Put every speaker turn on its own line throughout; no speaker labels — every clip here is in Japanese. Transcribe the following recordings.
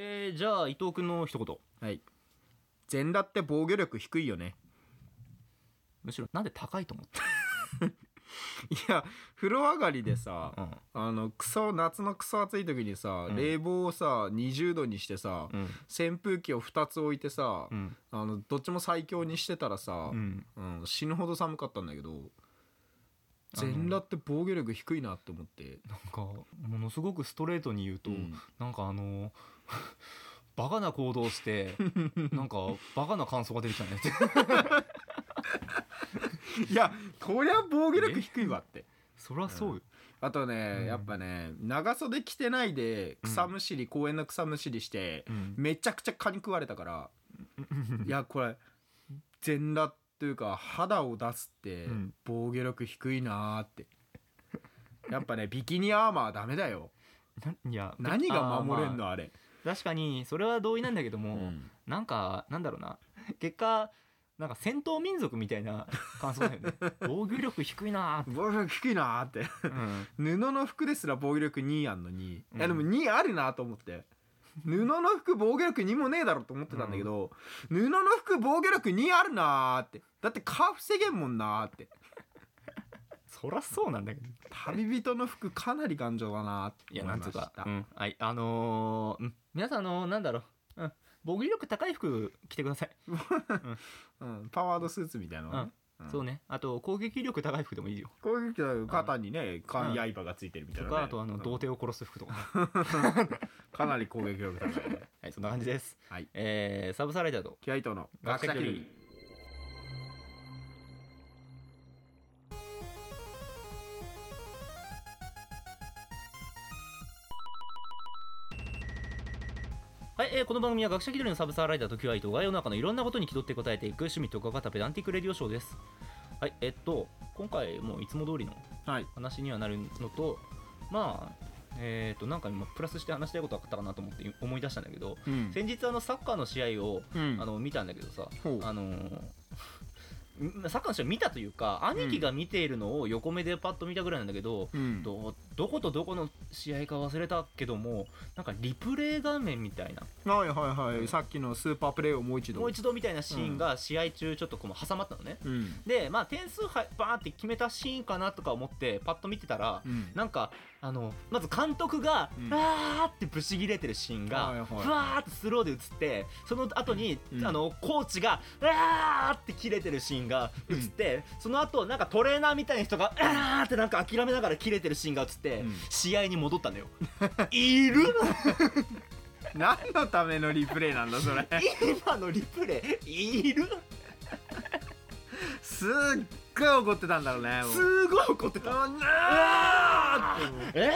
えー、じゃあ伊藤君の一言。
はい。全裸って防御力低いよね。
むしろなんで高いと思っ
いや風呂上がりでさ
たうん。
あのクソ夏のクソ暑い時にさ、
うん。
冷房をさ20度にしてさ、
うん。
扇風機を2つ置いてさ、
うん。
あのどっちも最強にしてたらさ
う、ん。
うん死ぬほど寒かったんだけど全裸って防御力低いなって思って、
なんかものすごくストレートに言うと、
うん。
なんかあの バカな行動をして なんかバカな感想が出てきたね。っ て
いやこりゃ防御力低いわって。
そりゃそうよ、
あとね、
うん。
やっぱね長袖着てないで草むしり、公園の草むしりして、
うん。
めちゃくちゃ蚊に食われたからいやこれ全裸っていうか肌を出すって
うん。
防御力低いなーって。やっぱねビキニアーマーはダメだよ。
ないや
何が守れんのあれ、
あ確かにそれは同意なんだけども、
うん。
なんかなんだろうな。結果なんか戦闘民族みたいな感想だよね。防御力低いなー
防御力低いなーって。
うん。
布の服ですら防御力2あんのに、い
うん。
やでも2あるなと思って。布の服防御力2もねえだろと思ってたんだけど、布の服防御力2あるなーって。だって蚊防げんもんなーって。
そりゃそうなんだけど。
旅人の服かなり頑丈だなーって
いや
思
ないんつうか、
ました
うん、はいあのーうん、皆さんあのーなんだろう、うん、防御力高い服着てください、
うん、パワードスーツみたいなのね、ん。
そうね。あと攻撃力高い服でもいいよ。
攻撃だと肩にね、刃がついてるみたいな、ね、
とかあとあの
うん。
童貞を殺す服とか、ね、
かなり攻撃力高いね。
はいそんな感じです。
はい。
えー、サブサライダーと。
気合いとの
学者気取はい、えーこの番組は学者気取りのサブサーライダーとキュアイトが世の中のいろんなことに気取って答えていく趣味とか型ペダンティックレディオショーです。はい、えっと、今回もういつも通りの
はい。
話にはなるのと、まあ、えっと、なんか今プラスして話したいことあったかなと思って思い出したんだけど、
うん。
先日あのサッカーの試合を、
うん。
あの見たんだけどさ、あのーサッカーの試合見たというか兄貴が見ているのを横目でパッと見たぐらいなんだけど、
うん。
どどことどこの試合か忘れたけどもなんかリプレイ画面みたいな。
はいはいはい。さっきのスーパープレイをもう一度。
もう一度みたいなシーンが試合中ちょっとこう挟まったのね、
うん。
でまあ点数はバーって決めたシーンかなとか思ってパッと見てたら、
うん。
なんかあのまず監督が
うん
わーってブチ切れてるシーンが、
はいはい。
ふわーってスローで映ってその後に、
うん。
あのコーチがわーって切れてるシーンが映って、その後なんかトレーナーみたいな人があーってなんか諦めながら切れてるシーンが映って、
うん
試合に戻ったのよ。いる？
何のためのリプレイなんだそれ。
今のリプレイ？いる？
すっごい怒ってたんだろうね
すごい怒ってた。
あなー
え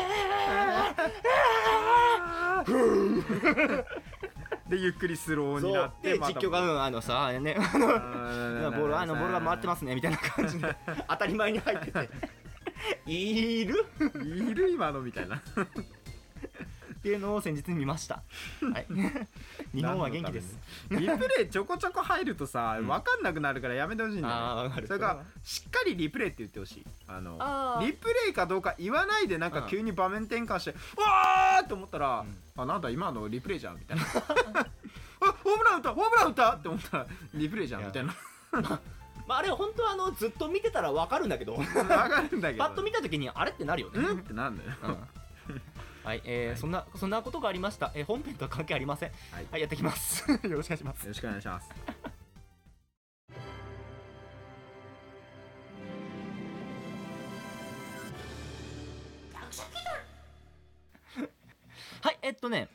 でゆっくりスロ
ー、
になって
実況がうんあのさねあの
あ
ボールあのボールが回ってますねみたいな感じで。当たり前に入ってている？
いる今のみたいな。
っていうのを先日見ました、はい、日本は元気です。
リプレイちょこちょこ入るとさ
うん。
分かんなくなるからやめてほしいんだよ、
ああわかる。
それがしっかりリプレイって言ってほしい。あのリプレイかどうか言わないでなんか
うん。
急に場面転換して「うわー!」って思ったら
うん「
あなんだ今のリプレイじゃん」みたいな「あホームラン打ったホームラン打った!」って思ったらリプレイじゃんみたいな
まあ、あれ本当はあのずっと見てたらわかるんだけど。
分かるんだけど。
パッと見た時にあれってなるよね、
うん。ってなんだよ。
うん。はい、えーそんなそんなことがありました、えー本編とは関係ありません。
はい。
はいやってきます。よろしくお願いします。
よろしくお願いします。
はいえっとね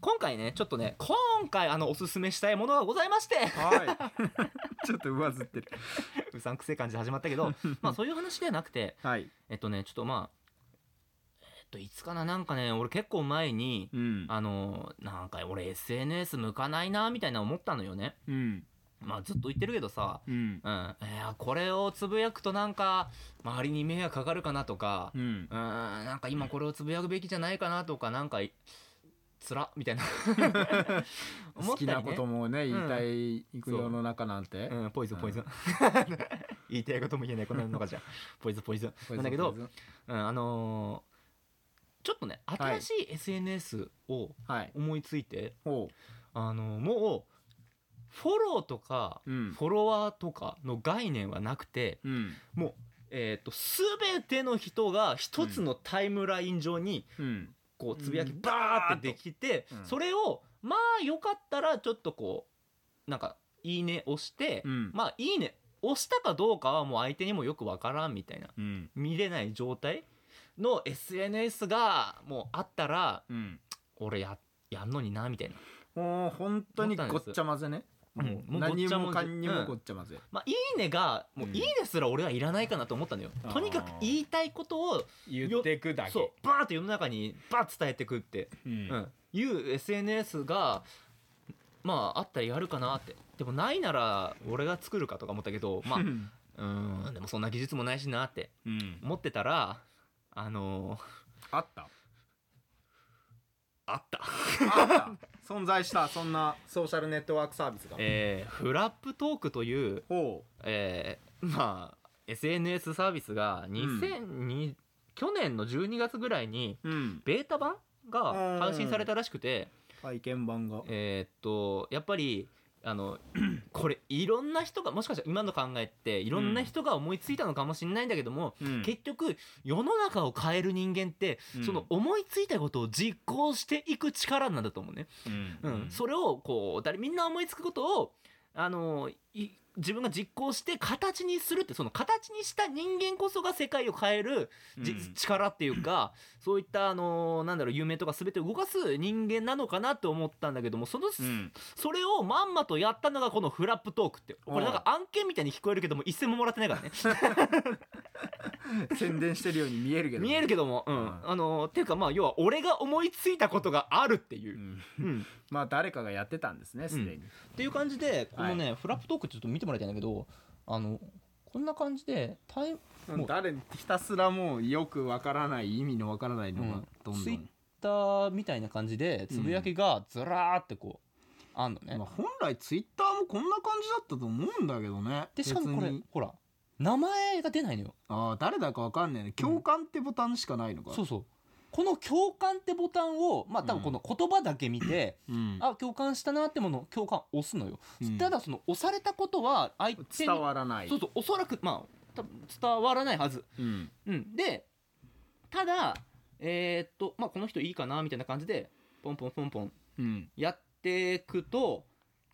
今回ねちょっとね今回あのおすすめしたいものがございまして。
はい。ちょっと上ずってる。
うさんくせえ感じで始まったけどまあそういう話ではなくて
はい。
えっとねちょっとまあえっといつかななんかね俺結構前に
うん。
あのなんか俺 SNS 向かないなみたいな思ったのよね。
うん。
まあずっと言ってるけどさ
うん。
うん、えーこれをつぶやくとなんか周りに迷惑かかるかなとか、
うん。
うん、なんか今これをつぶやくべきじゃないかなとかなんかいつらみたいな。思
好きなこともね言いたいいく世の中なんて。
う。ん、ポイズンポイズン。
う
言いたいことも言えないこんなのかじゃ ポイズンポイズン。なんだけど、うん、あのーちょっとね
はい。
新しい SNS を
はい。
思いついて、
ほ
あのもうフォローとか
ううん。
フォロワーとかの概念はなくて
うん。
もう、えー、と全ての人が一つのタイムライン上に
うん
こうつぶやき
うん
バーってできて、
うん。
それをまあよかったらちょっとこうなんか「いいね」押して、
うん。
まあ「いいね」押したかどうかはもう相手にもよくわからんみたいな
うん。
見れない状態の SNS がもうあったら
うん。
俺ややんのになみたいな。
もう本当にごっちゃ混ぜね。
うん
もう何もかんにも
うん
ごっちゃ混ぜ。
まあいいねがもう
うん。
いいねすら俺はいらないかなと思ったのよ、
あー。
とにかく言いたいことを
言ってくだけ。
そうバーって世の中にバーッ伝えてくって、
う
うん。ん、いう SNS がまああったらやるかなって。でもないなら俺が作るかとか思ったけどまあ
うん。
うん。でもそんな技術もないしなって
うん。
思ってたらあのー
あった？
あった。
あった存在したそんなソーシャルネットワークサービスが。
えーフラップトークという、
ほ
えーまあ SNS サービスが2002、去年の12月ぐらいに
ううん。
ベータ版が配信されたらしくて、
体験版が。
えーっとやっぱりあの これいろんな人がもしかしたら今の考えっていろんな人が思いついたのかもしれないんだけども、
うん。
結局世の中を変える人間って、
うん。
その思いついたことを実行していく力なんだと思うね。
うん。
うん。それをこう誰みんな思いつくことをあのい自分が実行して形にするってその形にした人間こそが世界を変えるじ
うん。
力っていうかそういったあのなんだろう有名とか全てを動かす人間なのかなって思ったんだけどもその、
うん。
それをまんまとやったのがこのフラップトークってこれなんか
お
案件みたいに聞こえるけども一銭ももらってないからね。
宣伝してるように見えるけど
見えるけども、うん。
うん。
あのっていうかまあ要は俺が思いついたことがあるっていう。
まあ誰かがやってたんですねすでに。
っていう感じでこのね、フラップトークちょっと見てもらいたいんだけどあのこんな感じでタイもう
誰ひたすらもうよくわからない意味のわからないのがどんど
ツイッ
ん
ターみたいな感じでつぶやきがずらーってこうあんのね、
まあ本来ツイッターもこんな感じだったと思うんだけどね。
でしかもこれほら名前が出ないのよ。
ああ誰だかわかんないね。共感ってボタンしかないのか。
そうそうこの共感ってボタンをまあ多分この言葉だけ見て、
うん。
あ共感したなってものを共感押すのよ、
うん。
ただその押されたことは相手に
伝わらない。
そうそうおそらくまあ多分伝わらないはず。
うん。
うん、でただえーっとまあこの人いいかなみたいな感じでポンポンポンポン
うん。
やっていくと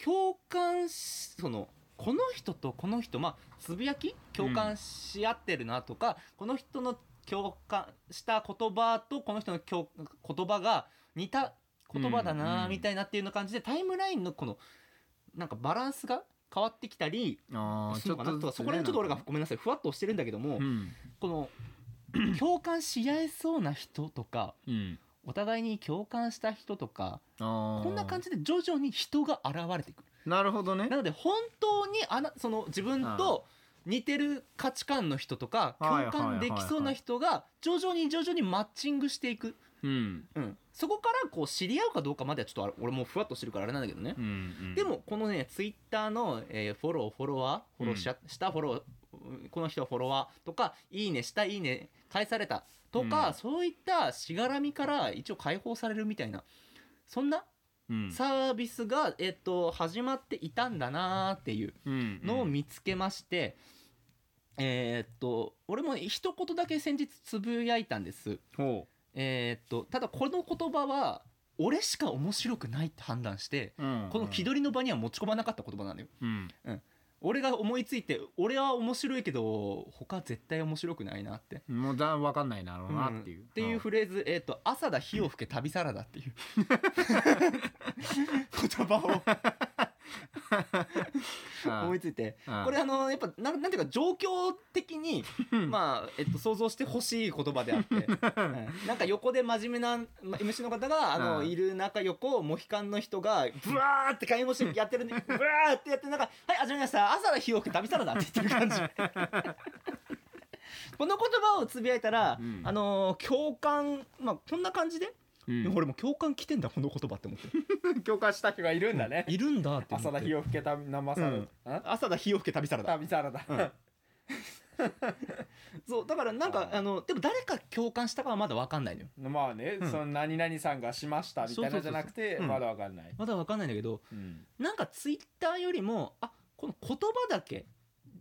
共感しそのこの人とこの人まあつぶやき？共感し合ってるなとか、この人の共感した言葉とこの人の共言葉が似た言葉だ
うん
な
うん
みたいなっていうの感じで、タイムラインのこのなんかバランスが変わってきたりするのかなとかそこら辺ちょっと俺がごめんなさいふわっとしてるんだけども、
うん。
この共感し合えそうな人とか
うん。
お互いに共感した人とかこんな感じで徐々に人が現れてくる。
なるほどね。
なので本当にあなその自分と似てる価値観の人とか
はい
共感できそうな人が徐々に徐々にマッチングしていく、
うん。
うん、そこからこう知り合うかどうかまではちょっと俺もうふわっとしてるからあれなんだけどね、
うん
でもこのねツイッターの、えーフォローフォロワーフォローし,、したフォローうんこの人はフォロワーとかいいねしたいいね返されたとか、
うん。
そういったしがらみから一応解放されるみたいなそんな
うん。
サービスが、えっと始まっていたんだなーっていう
うん。
のを見つけまして、えーっと俺も一言だけ先日つぶやいたんです。
ほ
えーっとただこの言葉は俺しか面白くないって判断して、
ううん。
この気取りの場には持ち込まなかった言葉なのよ。
うん。
俺が思いついて俺は面白いけど他絶対面白くないなって。
もうだわかんないなろうなっていう、
うん。っていうフレーズ、えーっと朝だ火を吹け旅サラダっていう。言葉を 思いついて。
うん。
これあのやっぱなんなんていうか状況的にまあ、えっと、想像してほしい言葉であって、うん。なんか横で真面目なま MC の方があの、
うん。
いる中横モヒカンの人がブワーって買い物してやってるんでブワーってやってなんか「はい始めました。朝の日を旅サラダ」って言ってる感じ。この言葉をつぶやいたら、
うん。
あの共感まあこんな感じで、
うん。
俺も共感来てんだこの言葉って思って。
共感した人がいるんだね。
いるんだって
朝だ日を更けた生サラダ、あ？
朝だ日を吹け旅サラダ
旅サラダ、
うん。そうだからなんか
あ
のでも誰か共感したかはまだ分かんないのよ。
まあね、
うん。
その何々さんがしましたみたいなじゃなくてまだわかんない、
まだ分かんないんだけど
うん。
なんかツイッターよりもあこの言葉だけ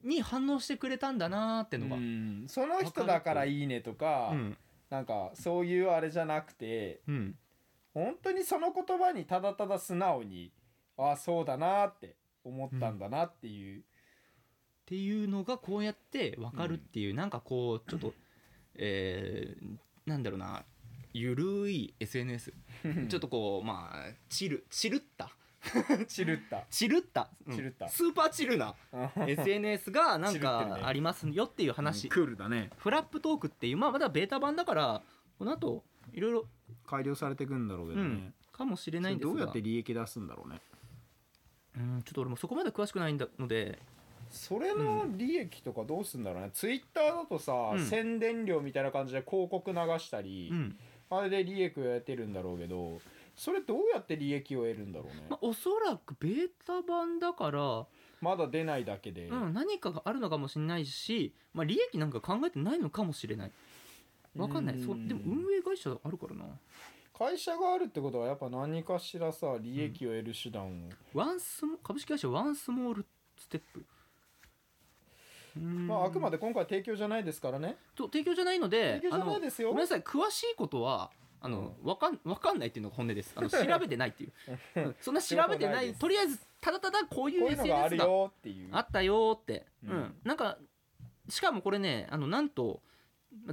に反応してくれたんだなーってのが、
うん。その人だからいいねとか、
うん
なんかそういうあれじゃなくて
うん。
本当にその言葉にただただ素直にああそうだなって思ったんだなっていう、
っていうのがこうやって分かるっていう、なんかこうちょっと えー、なんだろうなゆるい SNS ちょっとこうまあチルチルった
チルった。
チルった、うん。
チルった。
スーパーチルな。SNS がなんかありますよっていう話、
クールだね。
フラップトークっていうまあまだベータ版だからこの後いろいろ
改良されていくんだろうけどね。
うん、かもしれないんですが。
どうやって利益出すんだろうね。
うんちょっと俺もそこまで詳しくないんだので。
それの利益とかどうすんだろうね、ツイッターだとさ、
うん。
宣伝料みたいな感じで広告流したり、
うん。
あれで利益を得てるんだろうけどそれどうやって利益を得るんだろうね？
まあ、おそらくベータ版だから、
まだ出ないだけで、
うん、何かがあるのかもしれないし、まあ、利益なんか考えてないのかもしれない。わかんない。そうでも運営会社あるからな。
会社があるってことはやっぱ何かしらさ利益を得る手段を、
ワンスモ株式会社ワンスモールステップ。うん。
まあ、あくまで今回提供じゃないですからね。
と提供じゃないので
提供じゃないですよ。
ごめんなさい。詳しいことはあの、わかんわかんないっていうのが本音です。あの調べてないっていう。うん。そんな調べてない。とりあえずただただこういう
こういうのがあ
SNS
る
が
よっていう。
あったよーって、
う
うん。んなんかしかもこれねあのなんと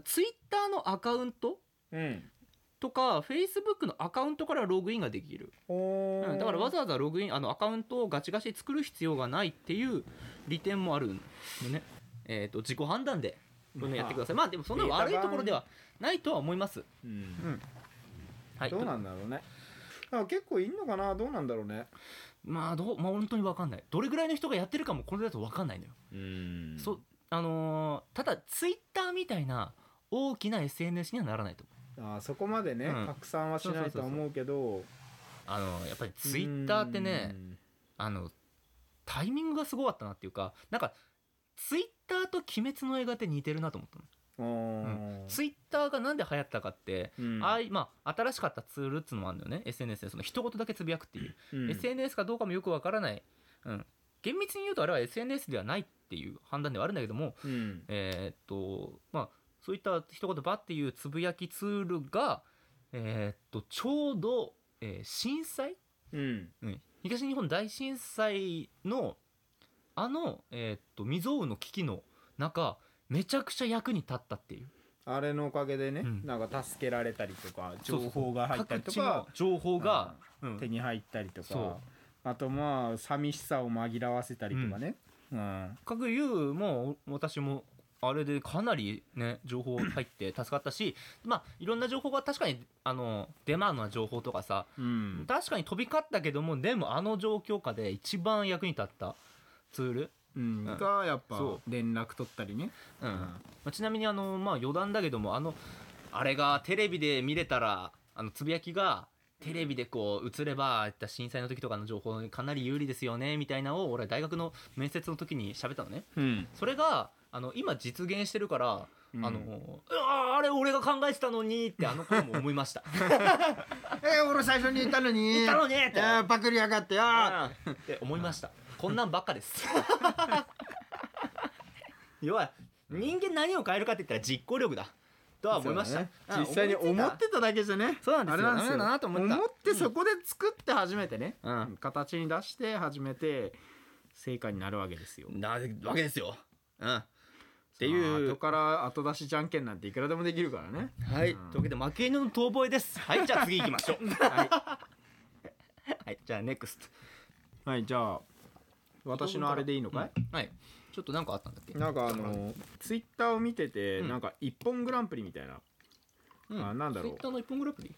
ツイッターのアカウント
うん。
とかフェイスブックのアカウントからログインができる、うん。だからわざわざログインあのアカウントをガチガチ作る必要がないっていう利点もあるんでね、えー、と自己判断でこういうのやってください。まあでもそんな悪いところではないとは思います、
うん
はい、
どうなんだろうね。あ結構いんのかな？どうなんだろうね。
まあどうまあ本当に分かんない。どれぐらいの人がやってるかもこれだと分かんないのよ、
うん。
そあのーただツイッターみたいな大きな SNS にはならないと思う。
あそこまでね、
うん。
拡散はしないとは思うけど。
あのやっぱりツイッターってねあのタイミングがすごかったなっていうかなんかツイッターと「鬼滅の映画」って似てるなと思ったの、
うん。
ツイッターがなんで流行ったかって、
うん。
あまあ新しかったツールっつうのもあるんだよね。SNS でその一言だけつぶやくっていう、
うん。
SNS かどうかもよくわからない、うん、厳密に言うとあれは SNS ではないっていう判断ではあるんだけども
うん。
えーっとまあそういった一言ばっていうつぶやきツールがえーっとちょうど、えー震災？
うん。
うん、東日本大震災のあの、えーっと未曾有の危機の中めちゃくちゃ役に立ったっていう。
あれのおかげでね、
うん。
なんか助けられたりとか情
そうそう。
報が入ったりと
各地の
か
情報が、うん
手に入ったりと
そう。
かあとまあ寂しさを紛らわせたりとかね、うん。
各有も私もあれでかなりね情報入って 助かったしまあいろんな情報が確かにあのデマな情報とかさ
うん。
確かに飛び交ったけどもでもあの状況下で一番役に立ったツール、
うん。
うん
がやっぱ
そ
連絡取ったりね、
うん。まあ、ちなみにあの、まあ、余談だけどもあのあれがテレビで見れたらあのつぶやきがテレビでこう映ればああいった震災の時とかの情報にかなり有利ですよねみたいなのを俺は大学の面接の時に喋ったのね。
うん。
それがあの今実現してるから、
うん。
あのうわーあれ俺が考えてたのにってあの頃も思いました。
えー、俺最初に言ったのに。
言ったのにって。
えーパクりやがってよ。
って思いましたこんなんばっかです 要は人間何を変えるかって言ったら実行力だとは思いました、
ね実際に思ってただけじゃね
そうなんですよ
あれなん
なと思った
ってそこで作って初めてね、
うん
形に出して初めて成果になるわけですよ
なわけですよ。うん。って
っ
いう
後から後出しじゃんけんなんていくらでもできるからね
はい。
うん
というわけで負け犬の遠吠えです。はい。じゃあ次行きましょう。はい。はい。じゃあ NEXT。
はいじゃあ私のあれでいいのかい、
はい。ちょっとなんかあったんだっけ？
なんかあのツイッターを見てて、
うん。
なんか一本グランプリみたいな。
うん。
あなんだろう。
Twitter の一本グランプリ？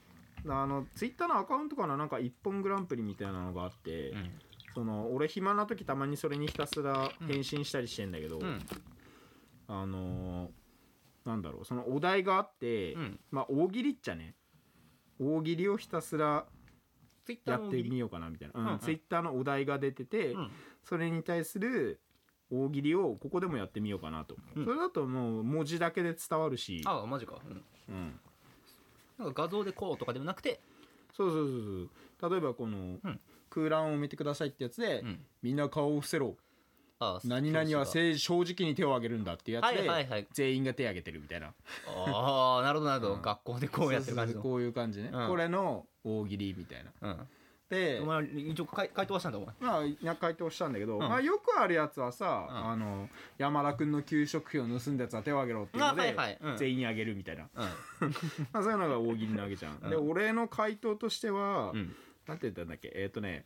あのツイッターのアカウントかな？なんか一本グランプリみたいなのがあって、
うん。
その俺暇な時たまにそれにひたすら返信したりしてんだけど、
うん。
あのーなんだろうそのお題があって、
うん。
まあ大喜利っちゃね。大喜利をひたすらやってみようかなみたいな、うん
うん。うん。
ツイッターのお題が出てて、
うん。
それに対する大喜利をここでもやってみようかなと、
うん。
それだともう文字だけで伝わるし、
ああマジか、うん、
うん、
なんか画像でこうとかでもなくて、
そうそうそうそう。例えばこの、
うん。
空欄を埋めてくださいってやつで、
うん、
みんな顔を伏せろ。
ああ
何々は
教師
せい正直に手を挙げるんだっていうやつで、
はいはいはい
全員が手を挙げてるみたいな。
がああなるほどなるほど、
うん。
学校でこうやってる感じの。
そうそうそうこういう感じね、
うん。
これの大喜利みたいな。
うん
で
お前一応回回答はしたんだお前。
まあいや回答したんだけど、
ん。
まあ、よくあるやつはさ、
うん。
あの山田君の給食費を盗んだやつは手を挙げろっていうので、
あはいはい。うん。
全員挙げるみたいな、
うん。
まあ、そういうのが大喜利なわけじゃん、
うん。
で俺の回答としては、
うん。
なんて言ったんだっけ？えっ、とね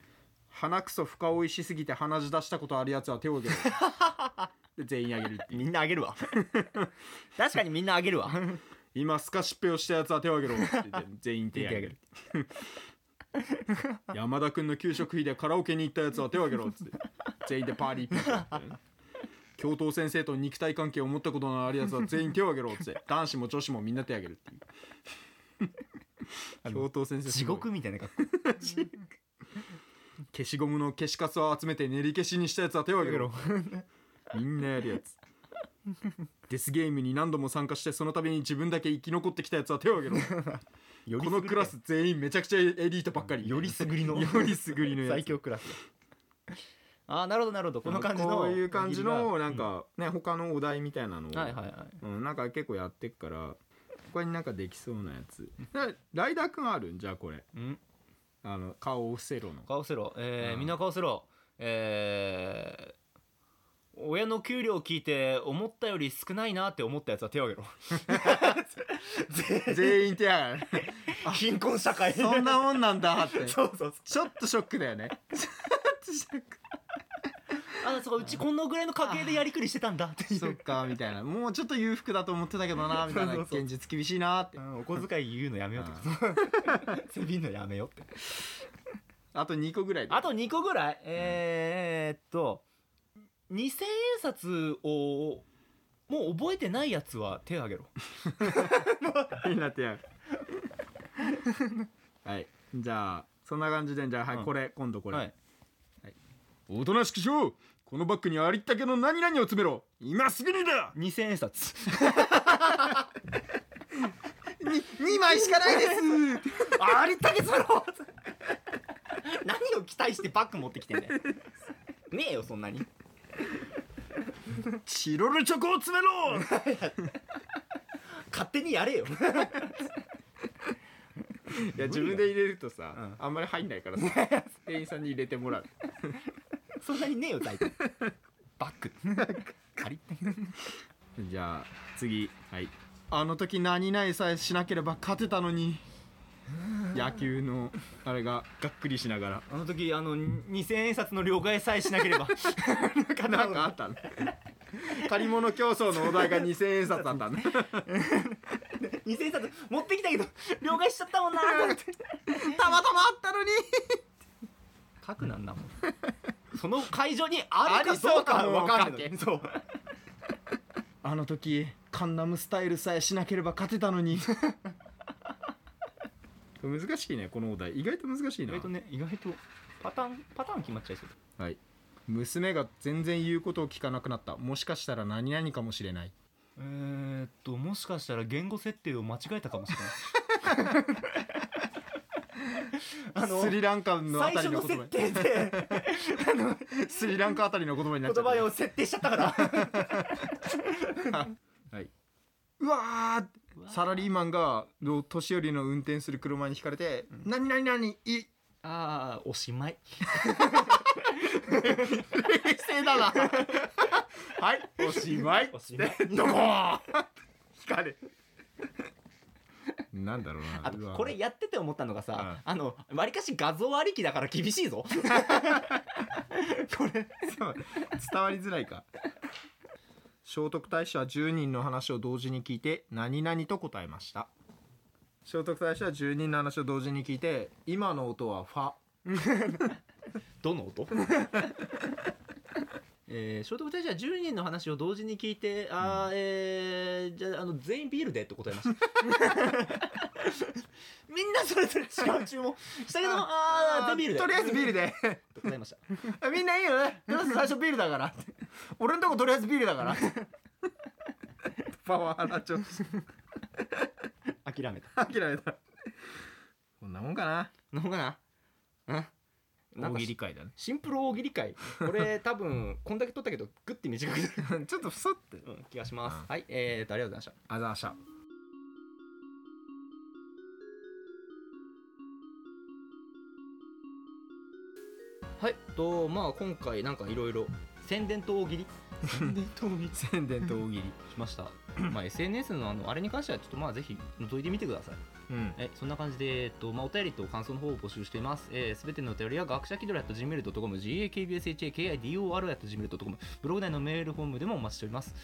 鼻くそ深追いしすぎて鼻血出したことあるやつは手を挙げろ。で全員挙げるっていう。
みんなあげるわ。確かにみんなあげるわ。
今スカシッペをしたやつは手を挙げろって言って全員手を挙げる 山田君の給食費でカラオケに行ったやつは手を挙げろっつって。全員でパーリー。ピースってね教頭先生と肉体関係を持ったことのあるやつは全員手を挙げろっつって。男子も女子もみんな手を挙げるっていう。教頭先生す
地獄みたいな格好。
消しゴムの消しカスを集めて練り消しにしたやつは手を挙げろ。みんなやるやつ デスゲームに何度も参加してその度に自分だけ生き残ってきたやつは手を挙げろ。このクラス全員めちゃくちゃエリートばっかり。
よりすぐりの。
よりすぐりのやつ。
最強クラス。ああなるほどなるほど。この感じの
こういう感じのなん
う
かね他のお題みたいなのを
はいはいはい。
うんなんか結構やってっからこれになんかできそうなやつ。だライダーくんある？んじゃあこれ。
うん。
あの顔を伏せろの。
顔せろ。えー
うん。
みんな顔せろ。えー親の給料聞いて思ったより少ないなって思ったやつは手を挙げろ。
全員手上がる
貧困社会。
そんなもんなんだって。
そうそう
ちょっとショックだよね。ちょっとショック。
あそうかうちこのぐらいの家計でやりくりしてたんだっていう。
そっかみたいな。もうちょっと裕福だと思ってたけどなみたいな。現実厳しいなって。
うんお小遣い言うのやめようって。せびん のやめようって。
あと2個ぐらいで。
あと2個ぐらい？えー、っと2000円札をもう覚えてないやつは手を挙げろ。
になってやるはい。じゃあそんな感じでじゃあはい、
うん。
これ今度これ、
はい。
おとなしくしろこのバッグにありったけの何々を詰めろ。今すぐにだ。
2000円札。
に2枚しかないです。
ありったけそろ。何を期待してバッグ持ってきてんだよ。ねえよそんなに
チロルチョコを詰めろ！
勝手にやれよ。
いや自分で入れるとさ、
うん。
あんまり入んないからさ 店員さんに入れてもらう。
そんなにねえよ大体。バッグ借り
じゃあ次。はい。あの時何々さえしなければ勝てたのに。野球のあれががっくりしながら。
あの時あの2000円札の両替さえしなければ。
なんかあったの？借り物競争のお題が2000円札だったね
2000 円札持ってきたけど両替しちゃったもんな
たまたまあったのに。
書くなんだもん。その会場にあるかどうかは分かんないのそう。
あの時カンナムスタイルさえしなければ勝てたのに。難しいねこのお題。意外と難しいな。
意外とね意外と。パターンパターン決まっちゃいそう。
はい娘が全然言うことを聞かなくなった。もしかしたら何々かもしれない。
えー、っともしかしたら言語設定を間違えたかもしれない。あの
スリランカのあたりの言
設
葉
定で。
スリランカあたりの言葉になっちゃった。
言葉を設定しちゃったから。
はい。うわーサラリーマンがの年寄りの運転する車にひかれて「何々何い
ああおしまい。
冷静だな。はい。おしまい。
おしまい。
どこー。ひかれなんだろうな。
あこれやってて思ったのがさ、
う
あのわりかし画像ありきだから厳しいぞ。これ
そう伝わりづらいか。聖徳太子は10人の話を同時に聞いて何々と答えました聖徳太子は10人の話を同時に聞いて今の音はファ。
どの音？えー、聖徳太子は10人の話を同時に聞いてあー、えー、じゃああの全員ビールでって答えました。みんなそれぞれ違う注文。したけどあー全員ビールで。
とりあえずビールで。
と答えました。
みんないいよね。とりあえず最初ビールだから。俺んとことりあえずビールだから。パワハラ調子
諦めた。
諦めた。こんなもんかな。
の方かな？うん？なん
大
か
喜利会だね。
シンプル大喜利会。これ 多分こんだけ取ったけどグッて短くなる、
ちょっとふさって。
うん、気がします、
うん。
はいえーとありがとうございました。
あざました。
はいとまあ今回なんかいろいろ宣伝と大喜利？宣伝と大喜利。
宣伝と大喜利。
しました。まあ SNS のあのあれに関してはちょっとまあぜひ覗いてみてください。
うん。
えそんな感じで、えっとまあ、お便りと感想の方を募集しています。す、えー、べ、てのお便りは学者気取り .gmail.com、gakbshakidor.gmail.com、ブログ内のメールフォームでもお待ちしております。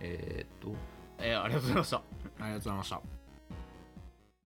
えーっと、えーありがとうございました。
ありがとうございました